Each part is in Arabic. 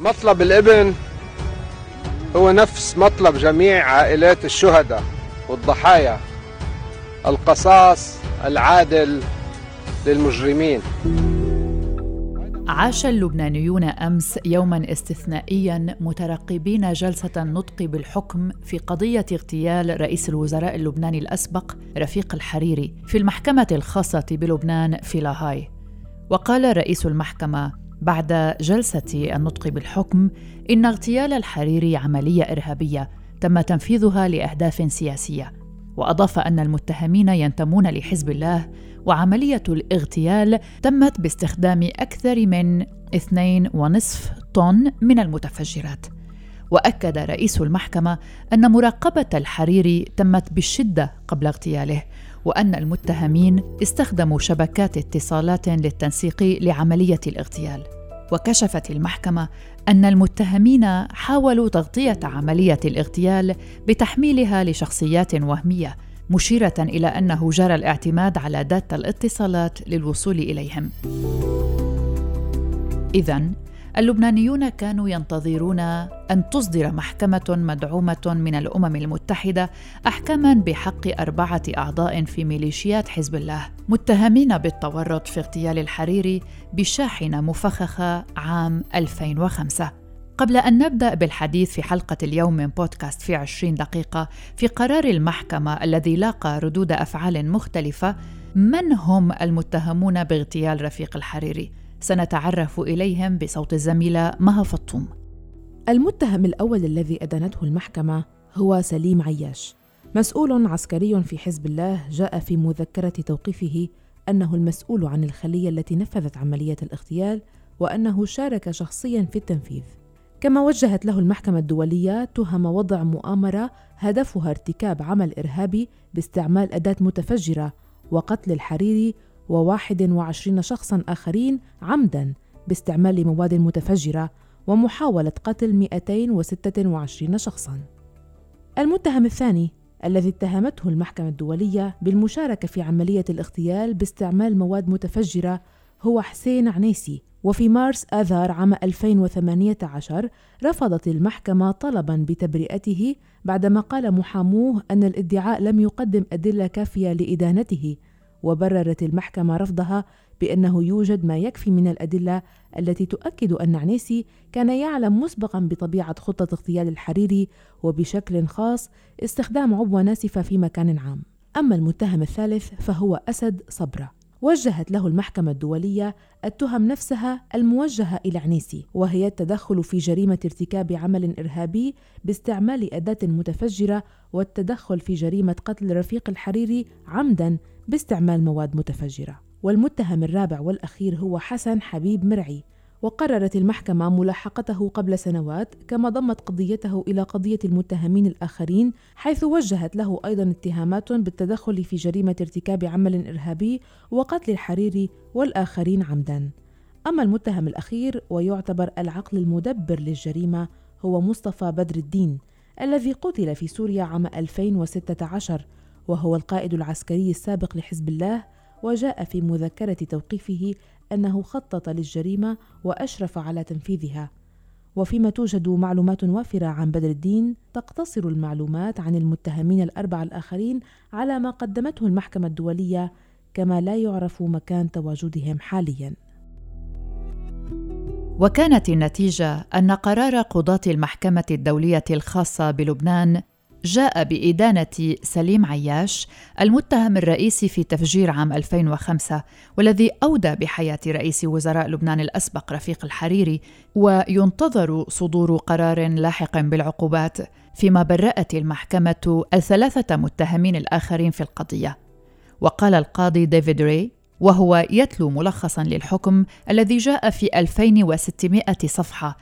مطلب الابن هو نفس مطلب جميع عائلات الشهداء والضحايا القصاص العادل للمجرمين. عاش اللبنانيون أمس يوما استثنائيا مترقبين جلسة النطق بالحكم في قضية اغتيال رئيس الوزراء اللبناني الأسبق رفيق الحريري في المحكمة الخاصة بلبنان في لاهاي. وقال رئيس المحكمة بعد جلسة النطق بالحكم إن اغتيال الحريري عملية إرهابية تم تنفيذها لأهداف سياسية. وأضاف أن المتهمين ينتمون لحزب الله وعملية الاغتيال تمت باستخدام أكثر من 2.5 طن من المتفجرات. وأكد رئيس المحكمة أن مراقبة الحريري تمت بشده قبل اغتياله وأن المتهمين استخدموا شبكات اتصالات للتنسيق لعملية الاغتيال وكشفت المحكمة أن المتهمين حاولوا تغطية عملية الاغتيال بتحميلها لشخصيات وهمية مشيرة إلى أنه جرى الاعتماد على داتا الاتصالات للوصول إليهم. إذا اللبنانيون كانوا ينتظرون أن تصدر محكمة مدعومة من الأمم المتحدة أحكاما بحق أربعة أعضاء في ميليشيات حزب الله متهمين بالتورط في اغتيال الحريري بشاحنة مفخخة عام 2005 قبل أن نبدأ بالحديث في حلقة اليوم من بودكاست في 20 دقيقة في قرار المحكمة الذي لاقى ردود أفعال مختلفة من هم المتهمون باغتيال رفيق الحريري؟ سنتعرف إليهم بصوت الزميلة مها فطوم. المتهم الأول الذي أدانته المحكمة هو سليم عياش مسؤول عسكري في حزب الله جاء في مذكرة توقيفه أنه المسؤول عن الخلية التي نفذت عملية الاغتيال وأنه شارك شخصيا في التنفيذ. كما وجهت له المحكمة الدولية تهم وضع مؤامرة هدفها ارتكاب عمل إرهابي باستعمال أداة متفجرة وقتل الحريري وواحد وعشرين شخصا آخرين عمدا باستعمال مواد متفجرة ومحاولة قتل 226 شخصا. المتهم الثاني الذي اتهمته المحكمة الدولية بالمشاركة في عملية الاغتيال باستعمال مواد متفجرة هو حسين عنيسي وفي مارس آذار عام 2018 رفضت المحكمة طلبا بتبرئته بعدما قال محاموه أن الادعاء لم يقدم أدلة كافية لإدانته وبررت المحكمة رفضها بأنه يوجد ما يكفي من الأدلة التي تؤكد أن عنيسي كان يعلم مسبقا بطبيعة خطة اغتيال الحريري وبشكل خاص استخدام عبوة ناسفة في مكان عام. أما المتهم الثالث فهو أسد صبرة. وجهت له المحكمة الدولية التهم نفسها الموجهة إلى عنيسي وهي التدخل في جريمة ارتكاب عمل إرهابي باستعمال أداة متفجرة والتدخل في جريمة قتل رفيق الحريري عمدا باستعمال مواد متفجرة. والمتهم الرابع والأخير هو حسن حبيب مرعي وقررت المحكمة ملاحقته قبل سنوات كما ضمت قضيته إلى قضية المتهمين الآخرين حيث وجهت له أيضا اتهامات بالتدخل في جريمة ارتكاب عمل إرهابي وقتل الحريري والآخرين عمدا. أما المتهم الأخير ويعتبر العقل المدبر للجريمة هو مصطفى بدر الدين الذي قتل في سوريا عام 2016 وهو القائد العسكري السابق لحزب الله وجاء في مذكرة توقيفه أنه خطط للجريمة وأشرف على تنفيذها. وفيما توجد معلومات وافرة عن بدر الدين تقتصر المعلومات عن المتهمين الأربعة الآخرين على ما قدمته المحكمة الدولية كما لا يعرف مكان تواجدهم حاليا. وكانت النتيجة أن قرار قضاة المحكمة الدولية الخاصة بلبنان جاء بإدانة سليم عياش المتهم الرئيسي في تفجير عام 2005 والذي أودى بحياة رئيس وزراء لبنان الأسبق رفيق الحريري وينتظر صدور قرار لاحق بالعقوبات فيما برأت المحكمة الثلاثة متهمين الآخرين في القضية. وقال القاضي ديفيد ري وهو يتلو ملخصا للحكم الذي جاء في 2600 صفحة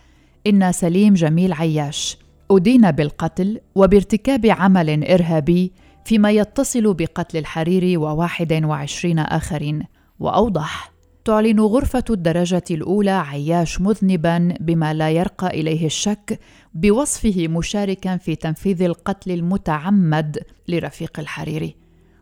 إن سليم جميل عياش. أدين بالقتل وبارتكاب عمل إرهابي فيما يتصل بقتل الحريري وواحد وعشرين آخرين وأوضح تعلن غرفة الدرجة الأولى عياش مذنبا بما لا يرقى إليه الشك بوصفه مشاركا في تنفيذ القتل المتعمد لرفيق الحريري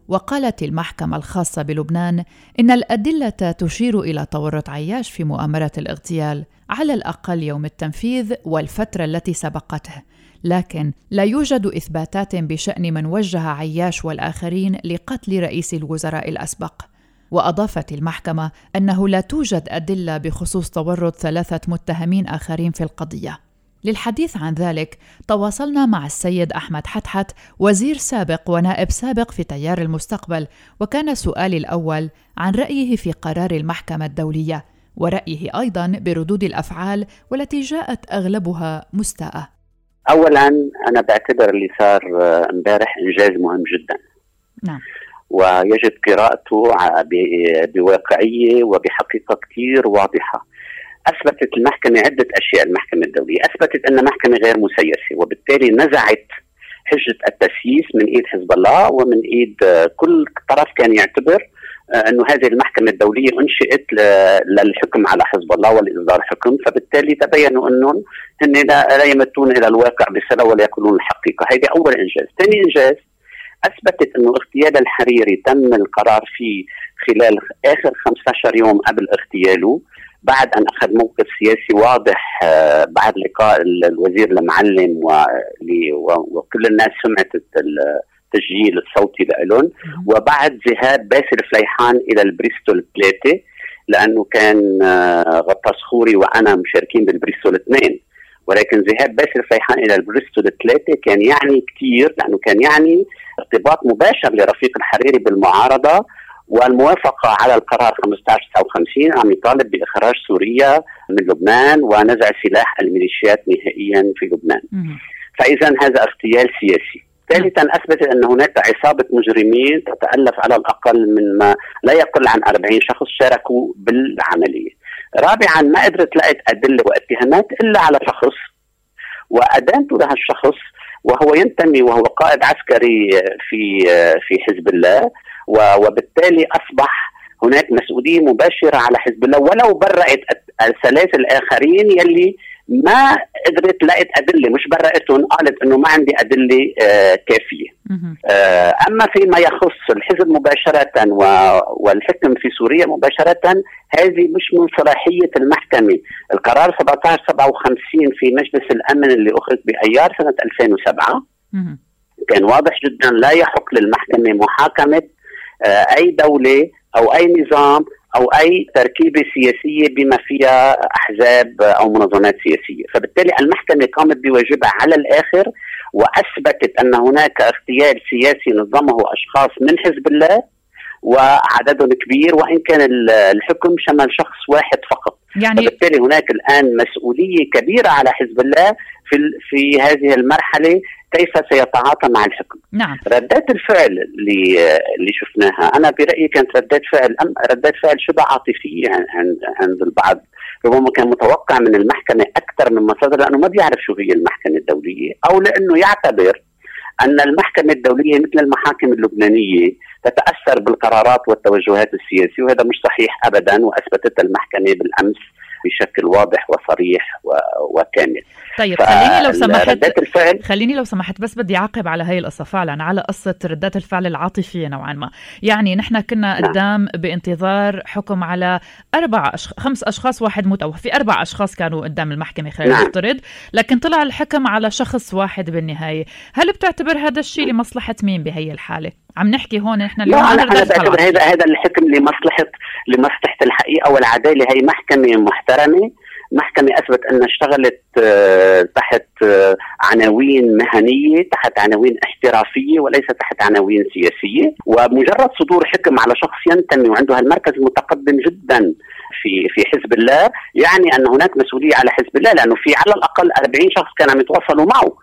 وقالت المحكمة الخاصة بلبنان إن الأدلة تشير إلى تورط عياش في مؤامرة الاغتيال على الأقل يوم التنفيذ والفترة التي سبقته. لكن لا يوجد إثباتات بشأن من وجه عياش والآخرين لقتل رئيس الوزراء الأسبق. وأضافت المحكمة أنه لا توجد أدلة بخصوص تورط ثلاثة متهمين آخرين في القضية. للحديث عن ذلك تواصلنا مع السيد أحمد حتحت وزير سابق ونائب سابق في تيار المستقبل وكان سؤالي الأول عن رأيه في قرار المحكمة الدولية ورأيه أيضا بردود الأفعال والتي جاءت أغلبها مستاءة. اولا أنا بعتبر اللي صار امبارح إنجاز مهم جدا. نعم. ويجب قراءته بواقعية وبحقيقة كثير واضحة. أثبتت المحكمة عدة أشياء المحكمة الدولية، أثبتت أن محكمة غير مسيسه وبالتالي نزعت حجة التسييس من إيد حزب الله ومن إيد كل طرف كان يعتبر إنه هذه المحكمة الدولية أنشئت للحكم على حزب الله ولإصدار حكم فبالتالي تبينوا أنهم هن لا يمتون إلى الواقع بصله ولا يقولون الحقيقة، هذه أول إنجاز، ثاني إنجاز أثبتت إنه اغتيال الحريري تم القرار فيه خلال آخر 15 يوم قبل اغتياله. بعد أن أخذ موقف سياسي واضح آه، بعد لقاء الوزير المعلم وكل الناس سمعت التسجيل الصوتي لهم وبعد ذهاب باسل فليحان إلى البريستول ثلاثة لأنه كان آه، غطاس خوري وأنا مشاركين بالبريستول اثنين. ولكن ذهاب باسل فليحان إلى البريستول ثلاثة كان يعني كثير لأنه كان يعني ارتباط مباشر لرفيق الحريري بالمعارضة والموافقة على القرار 1559 عم يطالب بإخراج سوريا من لبنان ونزع سلاح الميليشيات نهائيا في لبنان. فاذا هذا اغتيال سياسي. ثالثا اثبتت أن هناك عصابة مجرمين تتألف على الأقل من ما لا يقل عن 40 شخص شاركوا بالعملية. رابعا ما قدرت لقيت أدلة واتهامات إلا على شخص وأدانت له الشخص وهو ينتمي وهو قائد عسكري في في حزب الله وبالتالي أصبح هناك مسؤولية مباشرة على حزب الله ولو برأت الثلاثة الآخرين يلي ما قدرت لقيت ادله مش برأتهم قالت إنه ما عندي أدلة آه كافية. آه أما فيما يخص الحزب مباشرة والحكم في سوريا مباشرة هذه مش من صلاحية المحكمة. القرار 1757 في مجلس الأمن اللي أخذ بأيار سنة 2007 كان واضح جدا لا يحق للمحكمة محاكمة آه أي دولة أو أي نظام أو أي تركيبة سياسية بما فيها أحزاب أو منظمات سياسية، فبالتالي المحكمة قامت بواجبها على الآخر وأثبتت أن هناك اغتيال سياسي نظمه أشخاص من حزب الله وعددهم كبير وإن كان الحكم شمل شخص واحد فقط. يعني فبالتالي هناك الآن مسؤولية كبيرة على حزب الله في في هذه المرحلة كيف سيتعاطى مع الحكم. نعم. ردات الفعل اللي اللي شفناها أنا برأيي كانت ردات فعل ردات فعل شبه عاطفية عند عند البعض. ربما كان متوقع من المحكمة أكثر من مصادر لأنه ما بيعرف شو هي المحكمة الدولية أو لأنه يعتبر أن المحكمة الدولية مثل المحاكم اللبنانية تتأثر بالقرارات والتوجهات السياسية وهذا مش صحيح ابدا وأثبتت المحكمة بالأمس بشكل واضح وصريح وكامل. طيب خليني لو سمحت الفعل. خليني لو سمحت بس بدي أعقب على هاي القصة فعلا على قصة ردات الفعل العاطفية نوعا ما. يعني نحن كنا نعم. قدام بانتظار حكم على أربع أشخ... خمس أشخاص واحد متوفي أربع أشخاص كانوا قدام المحكمة خلينا نعم. نفترض لكن طلع الحكم على شخص واحد بالنهاية. هل بتعتبر هذا الشيء لمصلحة مين بهي الحالة؟ عم نحكي هون نحن اليوم لا أنا أنا بعتبر هذا هذا الحكم لمصلحه لمصلحة الحقيقة والعدالة. هي محكمة محترمة. محكمة أثبت أنها اشتغلت آه، تحت آه، عناوين مهنية تحت عناوين احترافية وليس تحت عناوين سياسية. ومجرد صدور حكم على شخص ينتمي وعنده هالمركز متقدم جدا في في حزب الله يعني أن هناك مسؤولية على حزب الله لأنه في على الأقل 40 شخص كانوا يتواصلوا معه.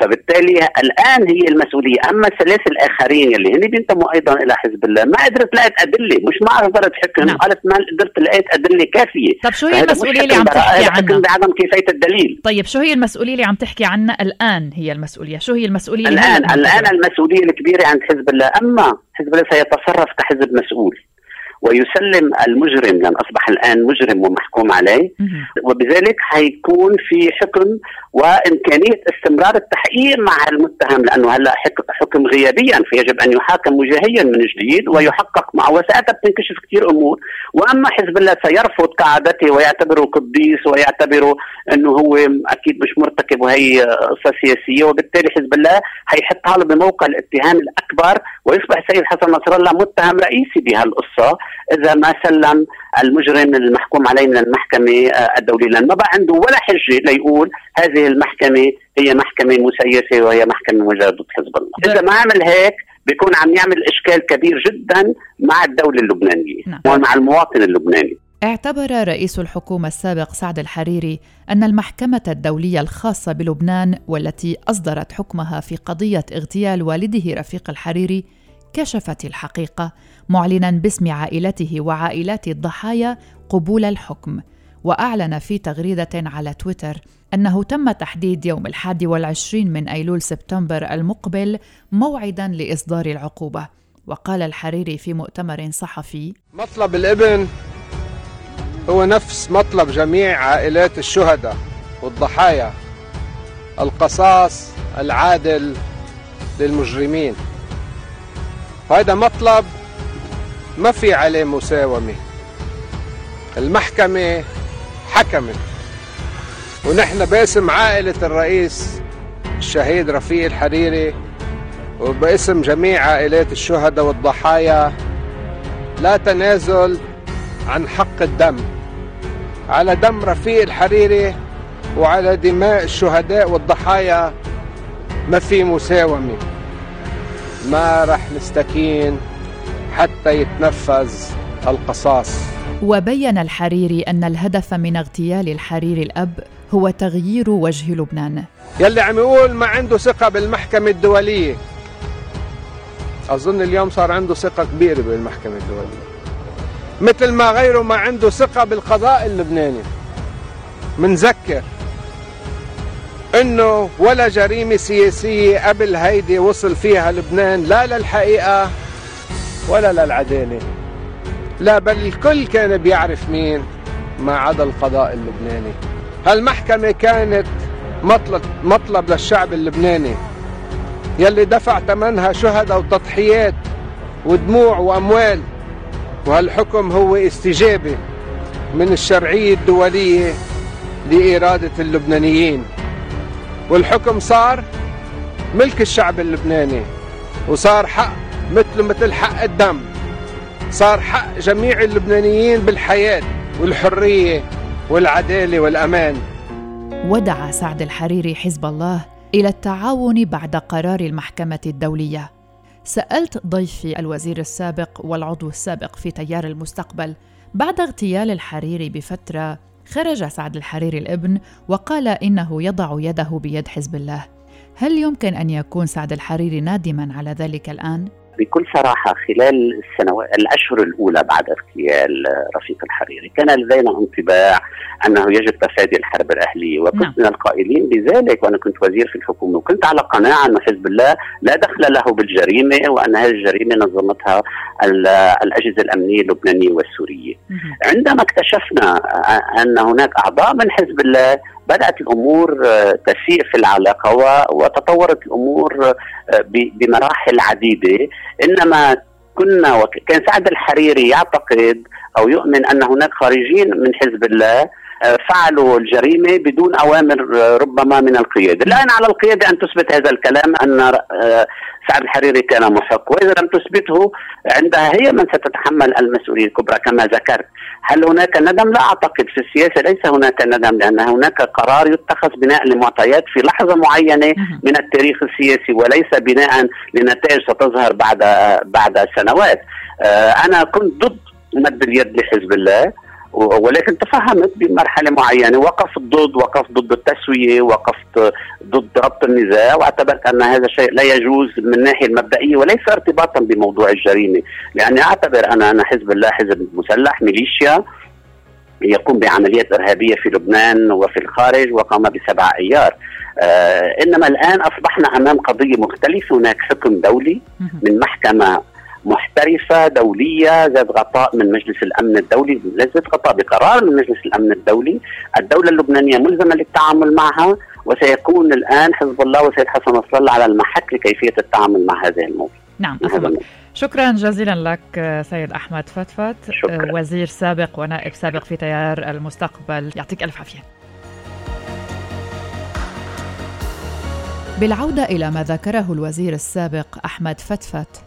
فبالتالي الآن هي المسؤولية. أما الثلاثه الآخرين اللي هن بينتموا أيضا إلى حزب الله ما قدرت لقيت أدلة. مش ما اصدرت حكم. نعم. قالت ما قدرت لقيت أدلة كافية. طب شو هي المسؤولية اللي عم تحكي عنها؟ بعدم كفايه الدليل. طيب شو هي المسؤولية اللي عم تحكي عنها الآن؟ هي المسؤولية. شو هي المسؤولية الآن الآن المسؤولية الكبيرة عند حزب الله. أما حزب الله سيتصرف كحزب مسؤول. ويسلم المجرم لأن أصبح الآن مجرم ومحكوم عليه. وبذلك حيكون في حكم وإمكانية استمرار التحقيق مع المتهم لأنه هلأ حكم غيابيا فيجب أن يحاكم وجاهيا من جديد ويحقق معه. وساعتها بتنكشف كثير أمور. وأما حزب الله سيرفض كعادته ويعتبره قديس ويعتبره إنه هو أكيد مش مرتكب وهي قصه سياسية. وبالتالي حزب الله حيحط حاله بموقع الاتهام الأكبر. ويصبح السيد حسن نصر الله متهم رئيسي بهالقصة. إذا ما سلم المجرم المحكوم عليه من المحكمة الدوليه لأن ما بقى عنده ولا حجة ليقول هذه المحكمة هي محكمة مسيسة وهي محكمة ضد حزب الله إذا ما عمل هيك بيكون عم يعمل إشكال كبير جدا مع الدولة اللبنانية نعم. ومع المواطن اللبناني اعتبر رئيس الحكومة السابق سعد الحريري أن المحكمة الدولية الخاصة بلبنان والتي أصدرت حكمها في قضية اغتيال والده رفيق الحريري كشفت الحقيقة معلنا باسم عائلته وعائلات الضحايا قبول الحكم. وأعلن في تغريدة على تويتر أنه تم تحديد يوم الحادي والعشرين من أيلول سبتمبر المقبل موعدا لإصدار العقوبة. وقال الحريري في مؤتمر صحفي مطلب الإبن هو نفس مطلب جميع عائلات الشهداء والضحايا القصاص العادل للمجرمين. هذا مطلب ما في عليه مساومة. المحكمة حكمت. ونحن باسم عائلة الرئيس الشهيد رفيق الحريري وباسم جميع عائلات الشهداء والضحايا لا تنازل عن حق الدم. على دم رفيق الحريري وعلى دماء الشهداء والضحايا ما في مساومة. ما رح نستكين حتى يتنفذ القصاص. وبين الحريري أن الهدف من اغتيال الحريري الأب هو تغيير وجه لبنان. يلي عم يقول ما عنده ثقة بالمحكمة الدولية. أظن اليوم صار عنده ثقة كبيرة بالمحكمة الدولية. مثل ما غيره ما عنده ثقة بالقضاء اللبناني. منذكر إنه ولا جريمة سياسية قبل هيدي وصل فيها لبنان لا للحقيقة ولا للعدالة لا بل الكل كان بيعرف مين ما عدا القضاء اللبناني. هالمحكمة كانت مطلب, مطلب للشعب اللبناني. يلي دفع ثمنها شهداء وتضحيات ودموع وأموال. وهالحكم هو استجابة من الشرعية الدولية لإرادة اللبنانيين. والحكم صار ملك الشعب اللبناني وصار حق مثله مثل حق الدم. صار حق جميع اللبنانيين بالحياة والحرية والعدالة والأمان. ودعا سعد الحريري حزب الله إلى التعاون بعد قرار المحكمة الدولية. سألت ضيفي الوزير السابق والعضو السابق في تيار المستقبل بعد اغتيال الحريري بفترة خرج سعد الحريري الابن وقال إنه يضع يده بيد حزب الله. هل يمكن أن يكون سعد الحريري نادما على ذلك الآن؟ بكل صراحة خلال السنوات الأشهر الأولى بعد اغتيال رفيق الحريري. كان لدينا انطباع أنه يجب تفادي الحرب الأهلية وكنت نعم. من القائلين بذلك وأنا كنت وزير في الحكومة وكنت على قناعة أن حزب الله لا دخل له بالجريمة وأن هذه الجريمة نظمتها الأجهزة الأمنية اللبنانية والسورية. عندما اكتشفنا أن هناك أعضاء من حزب الله بدأت الأمور آه، تسيء في العلاقة وتطورت الأمور آه، بمراحل عديدة. إنما كنا وكان سعد الحريري يعتقد أو يؤمن أن هناك خارجين من حزب الله فعلوا الجريمة بدون أوامر ربما من القيادة، الآن على القيادة أن تثبت هذا الكلام أن سعد الحريري كان محق. وإذا لم تثبته عندها هي من ستتحمل المسؤولية الكبرى. كما ذكرت هل هناك ندم؟ لا أعتقد. في السياسة ليس هناك ندم لأن هناك قرار يتخذ بناء لمعطيات في لحظة معينة من التاريخ السياسي وليس بناء لنتائج ستظهر بعد بعد سنوات. آه، أنا كنت ضد مد اليد لحزب الله. ولكن تفهمت بمرحلة معينة. وقفت ضد وقفت ضد التسوية وقفت ضد ربط النزاع واعتبرت أن هذا الشيء لا يجوز من الناحيه المبدئية وليس ارتباطا بموضوع الجريمة. لأني أعتبر أنا أنا حزب الله حزب مسلح ميليشيا يقوم بعمليات إرهابية في لبنان وفي الخارج وقام بسبع أيار. آه إنما الآن أصبحنا أمام قضية مختلفة. هناك حكم دولي من محكمة محترفة دولية ذات غطاء من مجلس الأمن الدولي ذات غطاء بقرار من مجلس الأمن الدولي. الدولة اللبنانية ملزمة للتعامل معها وسيكون الآن حزب الله وسيد حسن نصر الله على المحك لكيفية التعامل مع هذه الموضوع نعم شكرا جزيلا لك سيد أحمد فتفت شكرا. وزير سابق ونائب سابق في تيار المستقبل. يعطيك ألف عافية. بالعودة إلى ما ذكره الوزير السابق أحمد فتفت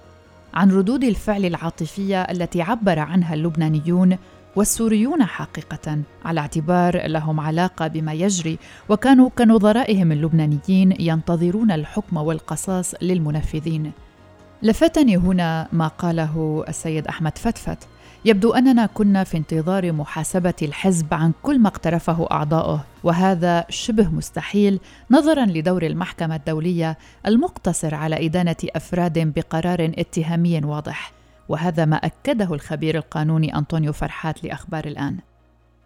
عن ردود الفعل العاطفية التي عبر عنها اللبنانيون والسوريون حقيقة على اعتبار لهم علاقة بما يجري. وكانوا كنظرائهم اللبنانيين ينتظرون الحكم والقصاص للمنفذين. لفتني هنا ما قاله السيد أحمد فتفت. يبدو أننا كنا في انتظار محاسبة الحزب عن كل ما اقترفه أعضاؤه وهذا شبه مستحيل نظرا لدور المحكمة الدولية المقتصر على إدانة أفراد بقرار اتهامي واضح وهذا ما أكده الخبير القانوني أنطونيو فرحات لأخبار الآن.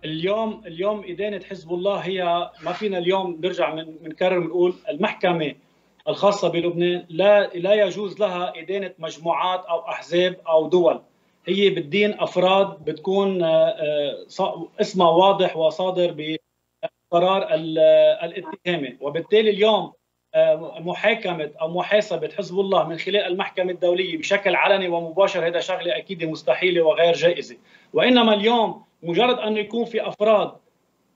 اليوم اليوم إدانة حزب الله هي ما فينا اليوم نرجع من بنكرر بنقول المحكمة الخاصة بلبنان لا لا يجوز لها إدانة مجموعات أو أحزاب أو دول. هي بتدين أفراد بتكون آه، آه، اسمها واضح وصادر بقرار الاتهامي وبالتالي اليوم آه، محاكمة أو محاسبة حزب الله من خلال المحكمة الدولية بشكل علني ومباشر هذا شغلة أكيد مستحيلة وغير جائزة. وإنما اليوم مجرد انه يكون في أفراد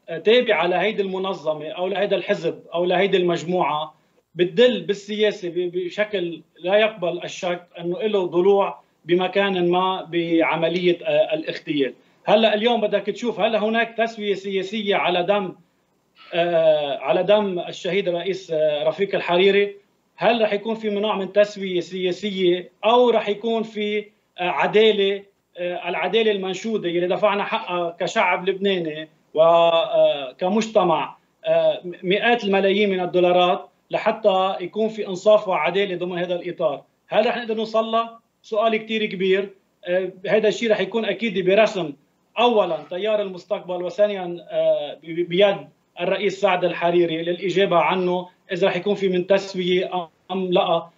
تابعه لهيدي المنظمة أو لهيدا الحزب أو لهيدي المجموعة بتدل بالسياسة بشكل لا يقبل الشك أنه له ضلوع بمكان ما بعملية آه، الاغتيال. هلأ اليوم بدك تشوف هل هناك تسوية سياسية على دم آه، على دم الشهيد الرئيس آه، رفيق الحريري. هل رح يكون في نوع من تسوية سياسية أو رح يكون في عدالة العدالة المنشودة اللي دفعنا حقها كشعب لبناني وكمجتمع مئات الملايين من الدولارات لحتى يكون في إنصاف وعدالة ضمن هذا الإطار. هل رح نقدر نوصل سؤال كثير كبير. آه، هذا الشيء رح يكون أكيد برسم. اولا تيار المستقبل وثانيا آه، بيد الرئيس سعد الحريري للإجابة عنه إذا رح يكون في من تسوية أم لا.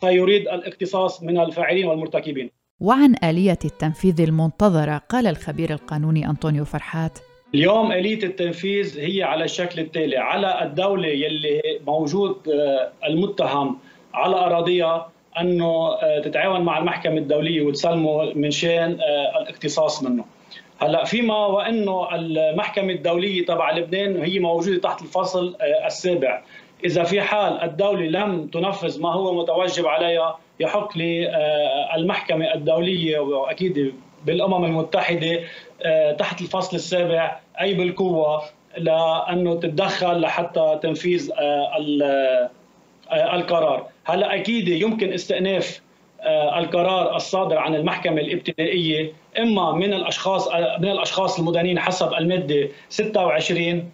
فيريد الاقتصاص من الفاعلين والمرتكبين. وعن آلية التنفيذ المنتظرة قال الخبير القانوني أنطونيو فرحات. اليوم آلية التنفيذ هي على الشكل التالي على الدولة يلي موجود آه، المتهم على أراضيها. أنه آه، تتعاون مع المحكمة الدولية وتسلمه من شان آه، الاقتصاص منه. هلأ فيما وأنه المحكمة الدولية تبع لبنان هي موجودة تحت الفصل آه، السابع إذا في حال الدولة لم تنفذ ما هو متوجب عليها يحق للمحكمه الدولية وأكيد بالأمم المتحدة تحت الفصل السابع أي بالقوة لأنه تتدخل لحتى تنفيذ القرار هلا أكيد يمكن استئناف آه، القرار الصادر عن المحكمة الابتدائية إما من الأشخاص آه، من الأشخاص المدانين حسب المادة 26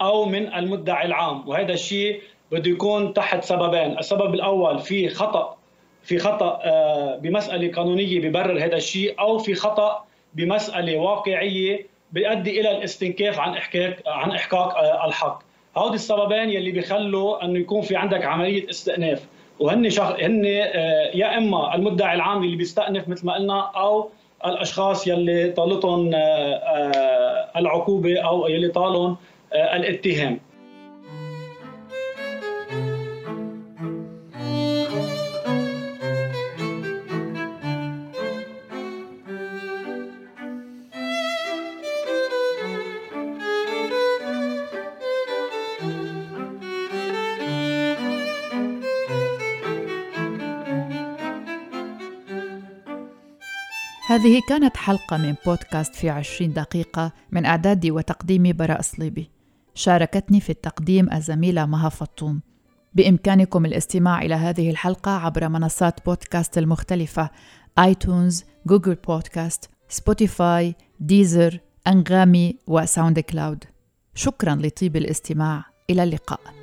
أو من المدعي العام. وهذا الشيء بده يكون تحت سببين. السبب الأول في خطأ في خطأ آه، بمسألة قانونية ببرر هذا الشيء أو في خطأ بمسألة واقعية بيؤدي إلى الاستنكاف عن إحقاق عن إحقاق الحق. هودي السببين يلي بيخلوا إنه يكون في عندك عملية استئناف. وهن شخ... هن آه، يا إما المدعي العام اللي بيستأنف مثل ما قلنا أو الأشخاص يلي طالتهم آه، آه، العقوبة أو يلي طالهم الاتهام. هذه كانت حلقة من بودكاست في عشرين دقيقة من إعدادي وتقديمي براء صليبي شاركتني في التقديم الزميلة مها فطوم. بإمكانكم الاستماع إلى هذه الحلقة عبر منصات بودكاست المختلفة iTunes، Google Podcast، Spotify، Deezer، أنغامي و SoundCloud شكرا لطيب الاستماع. إلى اللقاء.